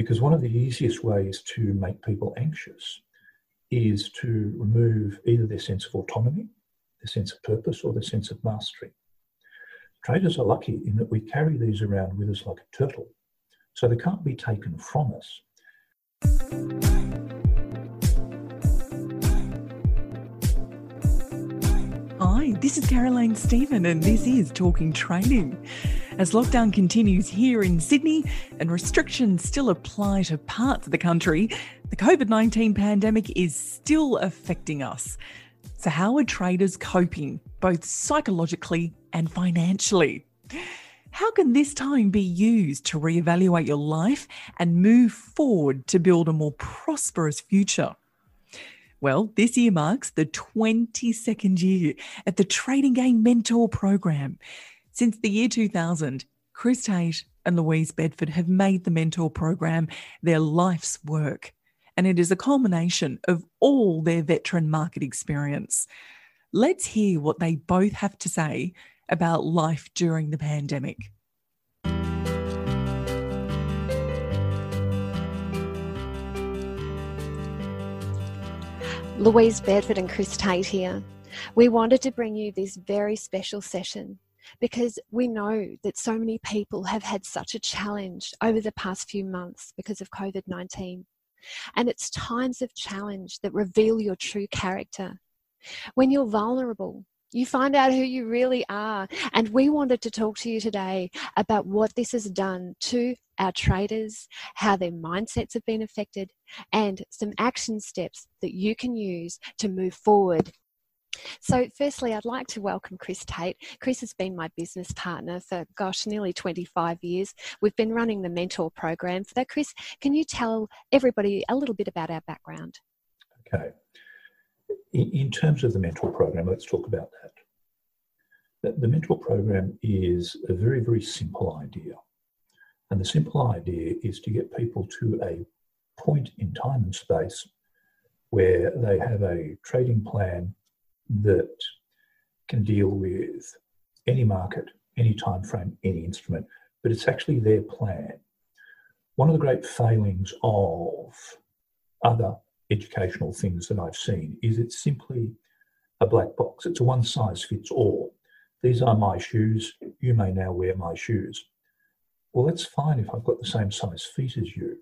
because one of the easiest ways to make people anxious is to remove either their sense of autonomy, their sense of purpose, or their sense of mastery. Traders are lucky in that we carry these around with us like a turtle, so they can't be taken from us. Hi, this is Caroline Stephen, and this is Talking Trading. As lockdown continues here in Sydney and restrictions still apply to parts of the country, the COVID 19 pandemic is still affecting us. So, how are traders coping, both psychologically and financially? How can this time be used to reevaluate your life and move forward to build a more prosperous future? Well, this year marks the 22nd year at the Trading Game Mentor Program. Since the year 2000, Chris Tate and Louise Bedford have made the mentor program their life's work, and it is a culmination of all their veteran market experience. Let's hear what they both have to say about life during the pandemic. Louise Bedford and Chris Tate here. We wanted to bring you this very special session because we know that so many people have had such a challenge over the past few months because of COVID 19. And it's times of challenge that reveal your true character. When you're vulnerable, you find out who you really are. And we wanted to talk to you today about what this has done to our traders, how their mindsets have been affected, and some action steps that you can use to move forward so, firstly, I'd like to welcome Chris Tate. Chris has been my business partner for, gosh, nearly 25 years. We've been running the mentor program for that. Chris, can you tell everybody a little bit about our background? Okay. In, terms of the mentor program, let's talk about that. The mentor program is a very, very simple idea. And the simple idea is to get people to a point in time and space where they have a trading plan that can deal with any market, any time frame, any instrument, but it's actually their plan. One of the great failings of other educational things that I've seen is it's simply a black box. It's a one size fits all. These are my shoes. You may now wear my shoes. Well, that's fine if I've got the same size feet as you,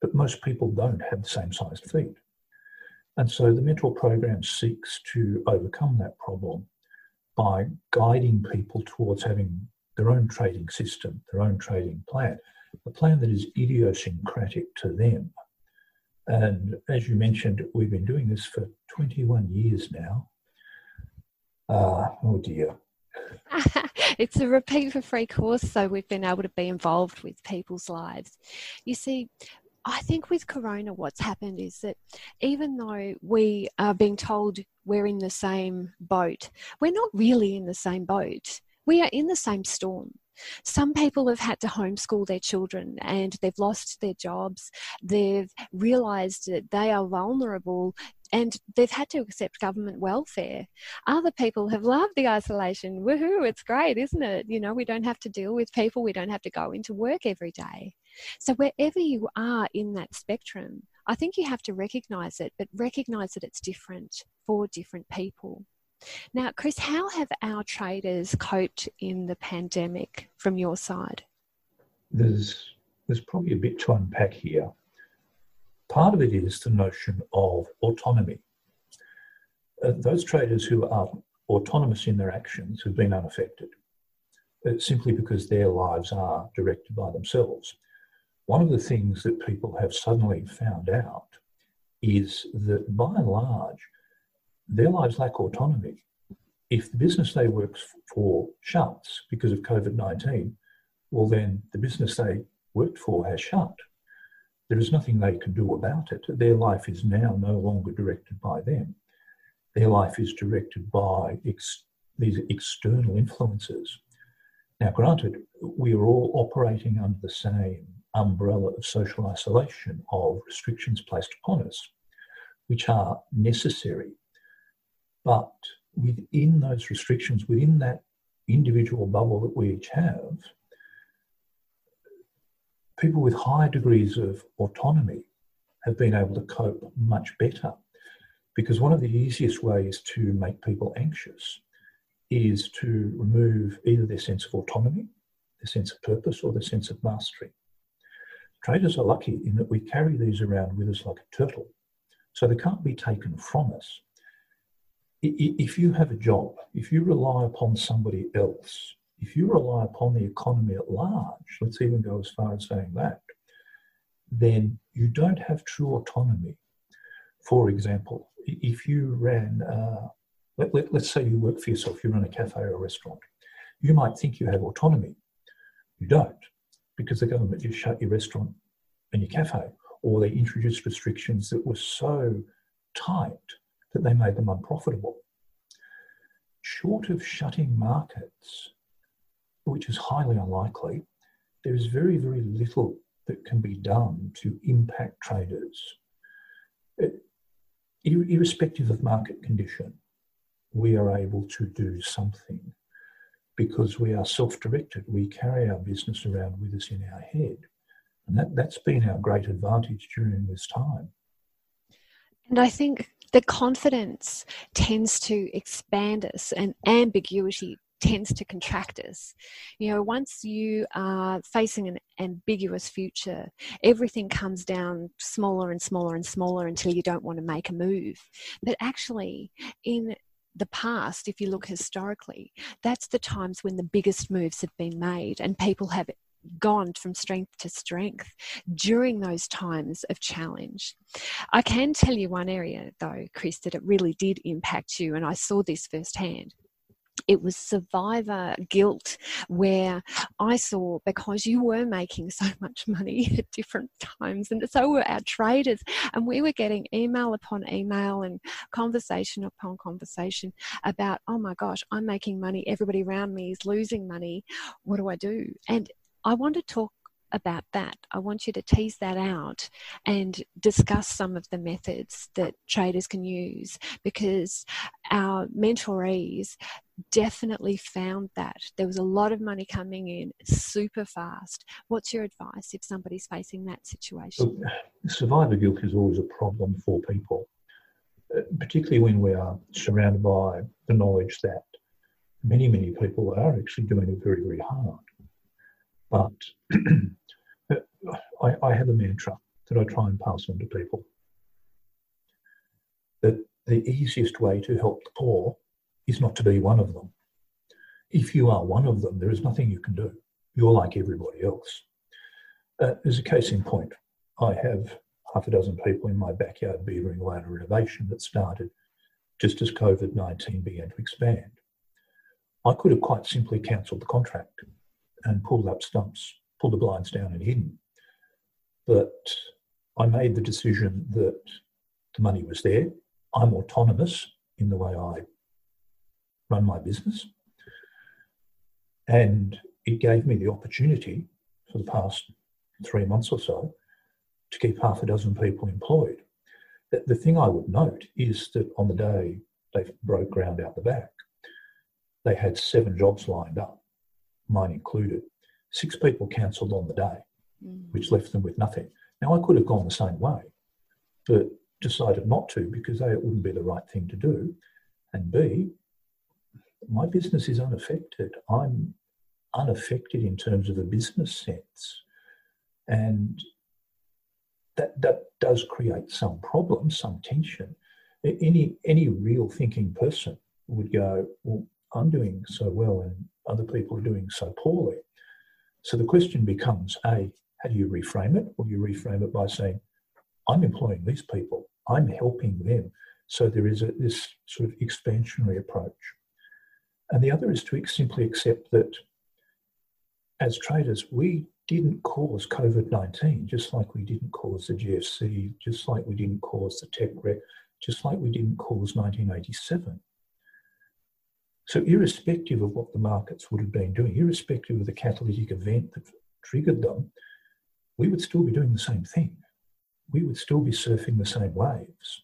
but most people don't have the same size feet. And so the mentor program seeks to overcome that problem by guiding people towards having their own trading system, their own trading plan, a plan that is idiosyncratic to them. And as you mentioned, we've been doing this for 21 years now. Uh, oh dear. it's a repeat for free course, so we've been able to be involved with people's lives. You see, I think with Corona, what's happened is that even though we are being told we're in the same boat, we're not really in the same boat. We are in the same storm. Some people have had to homeschool their children and they've lost their jobs. They've realized that they are vulnerable and they've had to accept government welfare. Other people have loved the isolation. Woohoo, it's great, isn't it? You know, we don't have to deal with people, we don't have to go into work every day. So, wherever you are in that spectrum, I think you have to recognize it, but recognize that it's different for different people. Now, Chris, how have our traders coped in the pandemic from your side? There's, there's probably a bit to unpack here. Part of it is the notion of autonomy. Uh, those traders who are autonomous in their actions have been unaffected, uh, simply because their lives are directed by themselves. One of the things that people have suddenly found out is that by and large, their lives lack autonomy. If the business they work for shuts because of COVID 19, well, then the business they worked for has shut. There is nothing they can do about it. Their life is now no longer directed by them. Their life is directed by ex- these external influences. Now, granted, we are all operating under the same umbrella of social isolation, of restrictions placed upon us, which are necessary. But within those restrictions, within that individual bubble that we each have, people with high degrees of autonomy have been able to cope much better. Because one of the easiest ways to make people anxious is to remove either their sense of autonomy, their sense of purpose, or their sense of mastery. Traders are lucky in that we carry these around with us like a turtle, so they can't be taken from us. If you have a job, if you rely upon somebody else if you rely upon the economy at large, let's even go as far as saying that, then you don't have true autonomy. For example, if you ran, uh, let, let, let's say you work for yourself, you run a cafe or a restaurant, you might think you have autonomy. You don't, because the government just shut your restaurant and your cafe, or they introduced restrictions that were so tight that they made them unprofitable. Short of shutting markets, which is highly unlikely, there is very, very little that can be done to impact traders. It, irrespective of market condition, we are able to do something because we are self directed. We carry our business around with us in our head. And that, that's been our great advantage during this time. And I think the confidence tends to expand us and ambiguity tends to contract us. You know, once you are facing an ambiguous future, everything comes down smaller and smaller and smaller until you don't want to make a move. But actually, in the past, if you look historically, that's the times when the biggest moves have been made and people have gone from strength to strength during those times of challenge. I can tell you one area, though, Chris, that it really did impact you, and I saw this firsthand it was survivor guilt where I saw because you were making so much money at different times, and so were our traders, and we were getting email upon email and conversation upon conversation about, oh my gosh, I'm making money, everybody around me is losing money. What do I do? And I want to talk about that. I want you to tease that out and discuss some of the methods that traders can use because our mentorees definitely found that there was a lot of money coming in super fast. What's your advice if somebody's facing that situation? survivor guilt is always a problem for people, uh, particularly when we are surrounded by the knowledge that many, many people are actually doing it very, very hard. But I, I have a mantra that I try and pass on to people that the easiest way to help the poor is not to be one of them. If you are one of them, there is nothing you can do. You're like everybody else. Uh, as a case in point, I have half a dozen people in my backyard beavering away at a renovation that started just as COVID 19 began to expand. I could have quite simply cancelled the contract and pulled up stumps, pulled the blinds down and hidden. But I made the decision that the money was there. I'm autonomous in the way I run my business. And it gave me the opportunity for the past three months or so to keep half a dozen people employed. The, thing I would note is that on the day they broke ground out the back, they had seven jobs lined up, mine included. Six people cancelled on the day which left them with nothing. Now, I could have gone the same way, but decided not to because A, it wouldn't be the right thing to do, and B, my business is unaffected. I'm unaffected in terms of a business sense. And that, that does create some problems, some tension. Any, any real thinking person would go, Well, I'm doing so well and other people are doing so poorly. So the question becomes A, how do you reframe it? Well, you reframe it by saying, I'm employing these people, I'm helping them. So there is a, this sort of expansionary approach. And the other is to simply accept that as traders, we didn't cause COVID 19, just like we didn't cause the GFC, just like we didn't cause the tech wreck, just like we didn't cause 1987. So, irrespective of what the markets would have been doing, irrespective of the catalytic event that triggered them, we would still be doing the same thing. We would still be surfing the same waves.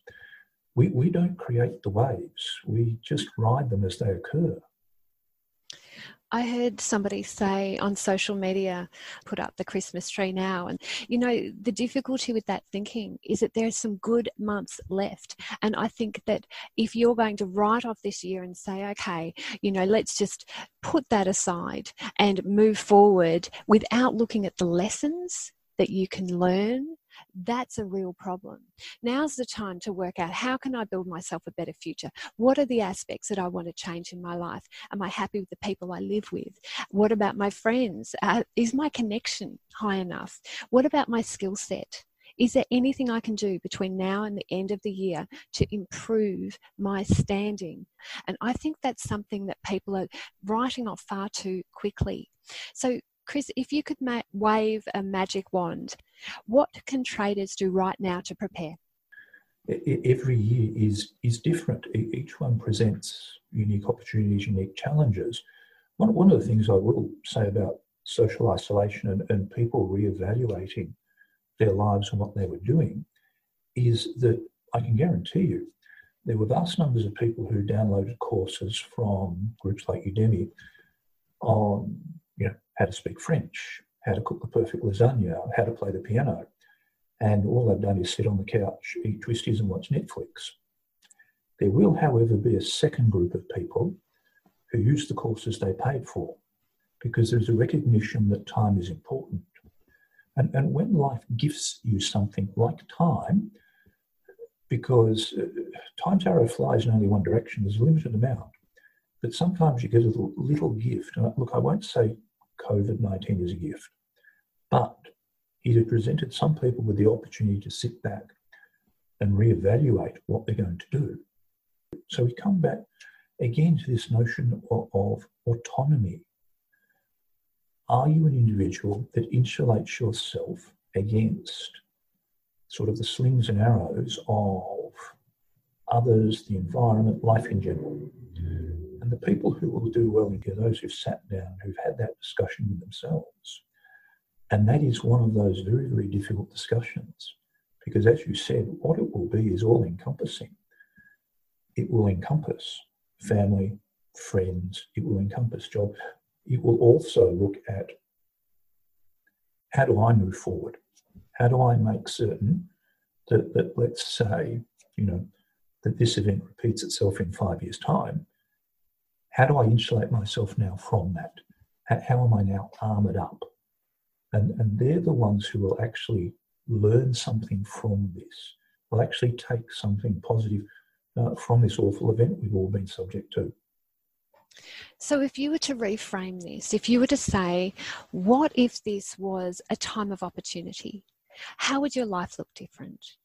We, we don't create the waves, we just ride them as they occur. I heard somebody say on social media, put up the Christmas tree now. And, you know, the difficulty with that thinking is that there's some good months left. And I think that if you're going to write off this year and say, okay, you know, let's just put that aside and move forward without looking at the lessons that you can learn that's a real problem. Now's the time to work out how can I build myself a better future? What are the aspects that I want to change in my life? Am I happy with the people I live with? What about my friends? Uh, is my connection high enough? What about my skill set? Is there anything I can do between now and the end of the year to improve my standing? And I think that's something that people are writing off far too quickly. So Chris, if you could ma- wave a magic wand, what can traders do right now to prepare? Every year is is different. Each one presents unique opportunities, unique challenges. One, one of the things I will say about social isolation and, and people reevaluating their lives and what they were doing is that I can guarantee you there were vast numbers of people who downloaded courses from groups like Udemy on you know, how to speak French, how to cook the perfect lasagna, how to play the piano. And all they've done is sit on the couch, eat twisties, and watch Netflix. There will, however, be a second group of people who use the courses they paid for because there's a recognition that time is important. And, and when life gifts you something like time, because uh, time's arrow flies in only one direction, there's a limited amount. But sometimes you get a little, little gift. And look, I won't say COVID 19 is a gift, but it has presented some people with the opportunity to sit back and reevaluate what they're going to do. So we come back again to this notion of, of autonomy. Are you an individual that insulates yourself against sort of the slings and arrows of others, the environment, life in general? The people who will do well are those who've sat down, who've had that discussion with themselves. And that is one of those very, very difficult discussions. Because as you said, what it will be is all encompassing. It will encompass family, friends, it will encompass job. It will also look at how do I move forward? How do I make certain that, that let's say, you know, that this event repeats itself in five years' time, how do I insulate myself now from that? How am I now armored up? And, and they're the ones who will actually learn something from this, will actually take something positive uh, from this awful event we've all been subject to. So, if you were to reframe this, if you were to say, what if this was a time of opportunity? How would your life look different?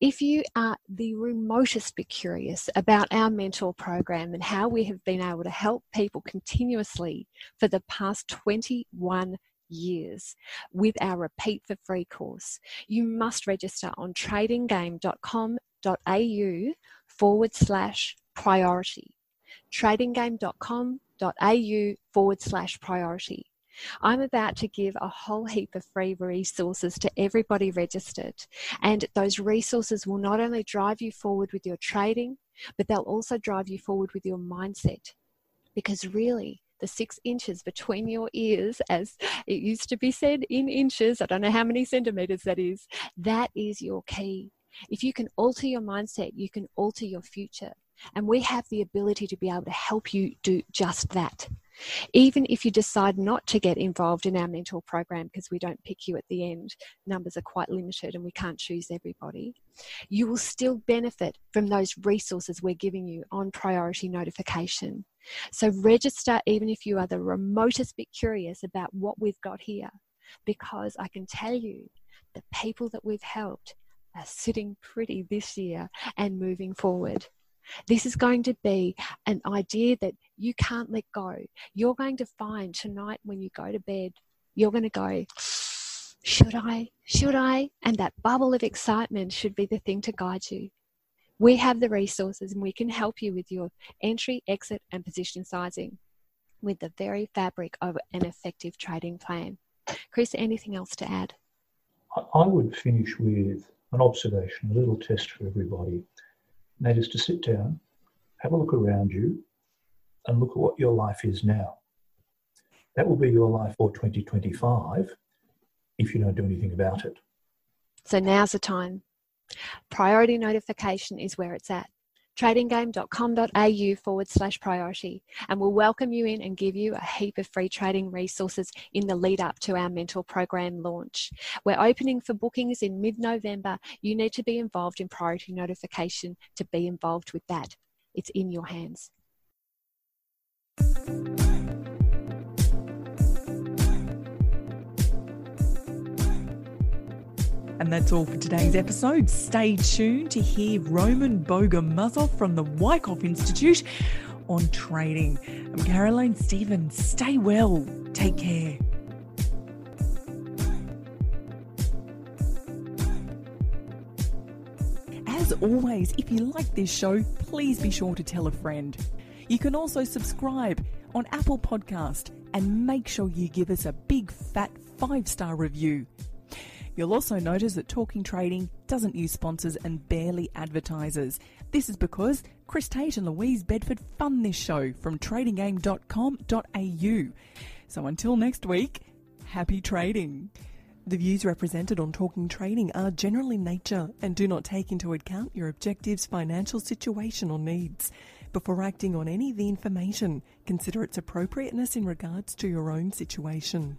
If you are the remotest bit curious about our mentor program and how we have been able to help people continuously for the past 21 years with our Repeat for Free course, you must register on tradinggame.com.au forward slash priority. tradinggame.com.au forward slash priority. I'm about to give a whole heap of free resources to everybody registered. And those resources will not only drive you forward with your trading, but they'll also drive you forward with your mindset. Because really, the six inches between your ears, as it used to be said in inches, I don't know how many centimeters that is, that is your key. If you can alter your mindset, you can alter your future. And we have the ability to be able to help you do just that. Even if you decide not to get involved in our mentor program because we don't pick you at the end, numbers are quite limited and we can't choose everybody, you will still benefit from those resources we're giving you on priority notification. So register even if you are the remotest bit curious about what we've got here, because I can tell you the people that we've helped are sitting pretty this year and moving forward. This is going to be an idea that you can't let go. You're going to find tonight when you go to bed, you're going to go, should I? Should I? And that bubble of excitement should be the thing to guide you. We have the resources and we can help you with your entry, exit, and position sizing with the very fabric of an effective trading plan. Chris, anything else to add? I would finish with an observation, a little test for everybody. And that is to sit down, have a look around you, and look at what your life is now. That will be your life for 2025 if you don't do anything about it. So now's the time. Priority notification is where it's at tradinggame.com.au forward slash priority and we'll welcome you in and give you a heap of free trading resources in the lead up to our mentor program launch. We're opening for bookings in mid November. You need to be involved in priority notification to be involved with that. It's in your hands. And that's all for today's episode. Stay tuned to hear Roman Bogomazov from the Wyckoff Institute on trading. I'm Caroline Stevens. Stay well. Take care. As always, if you like this show, please be sure to tell a friend. You can also subscribe on Apple Podcast and make sure you give us a big fat five star review. You'll also notice that Talking Trading doesn't use sponsors and barely advertisers. This is because Chris Tate and Louise Bedford fund this show from tradinggame.com.au. So until next week, happy trading. The views represented on Talking Trading are general in nature and do not take into account your objectives, financial situation, or needs. Before acting on any of the information, consider its appropriateness in regards to your own situation.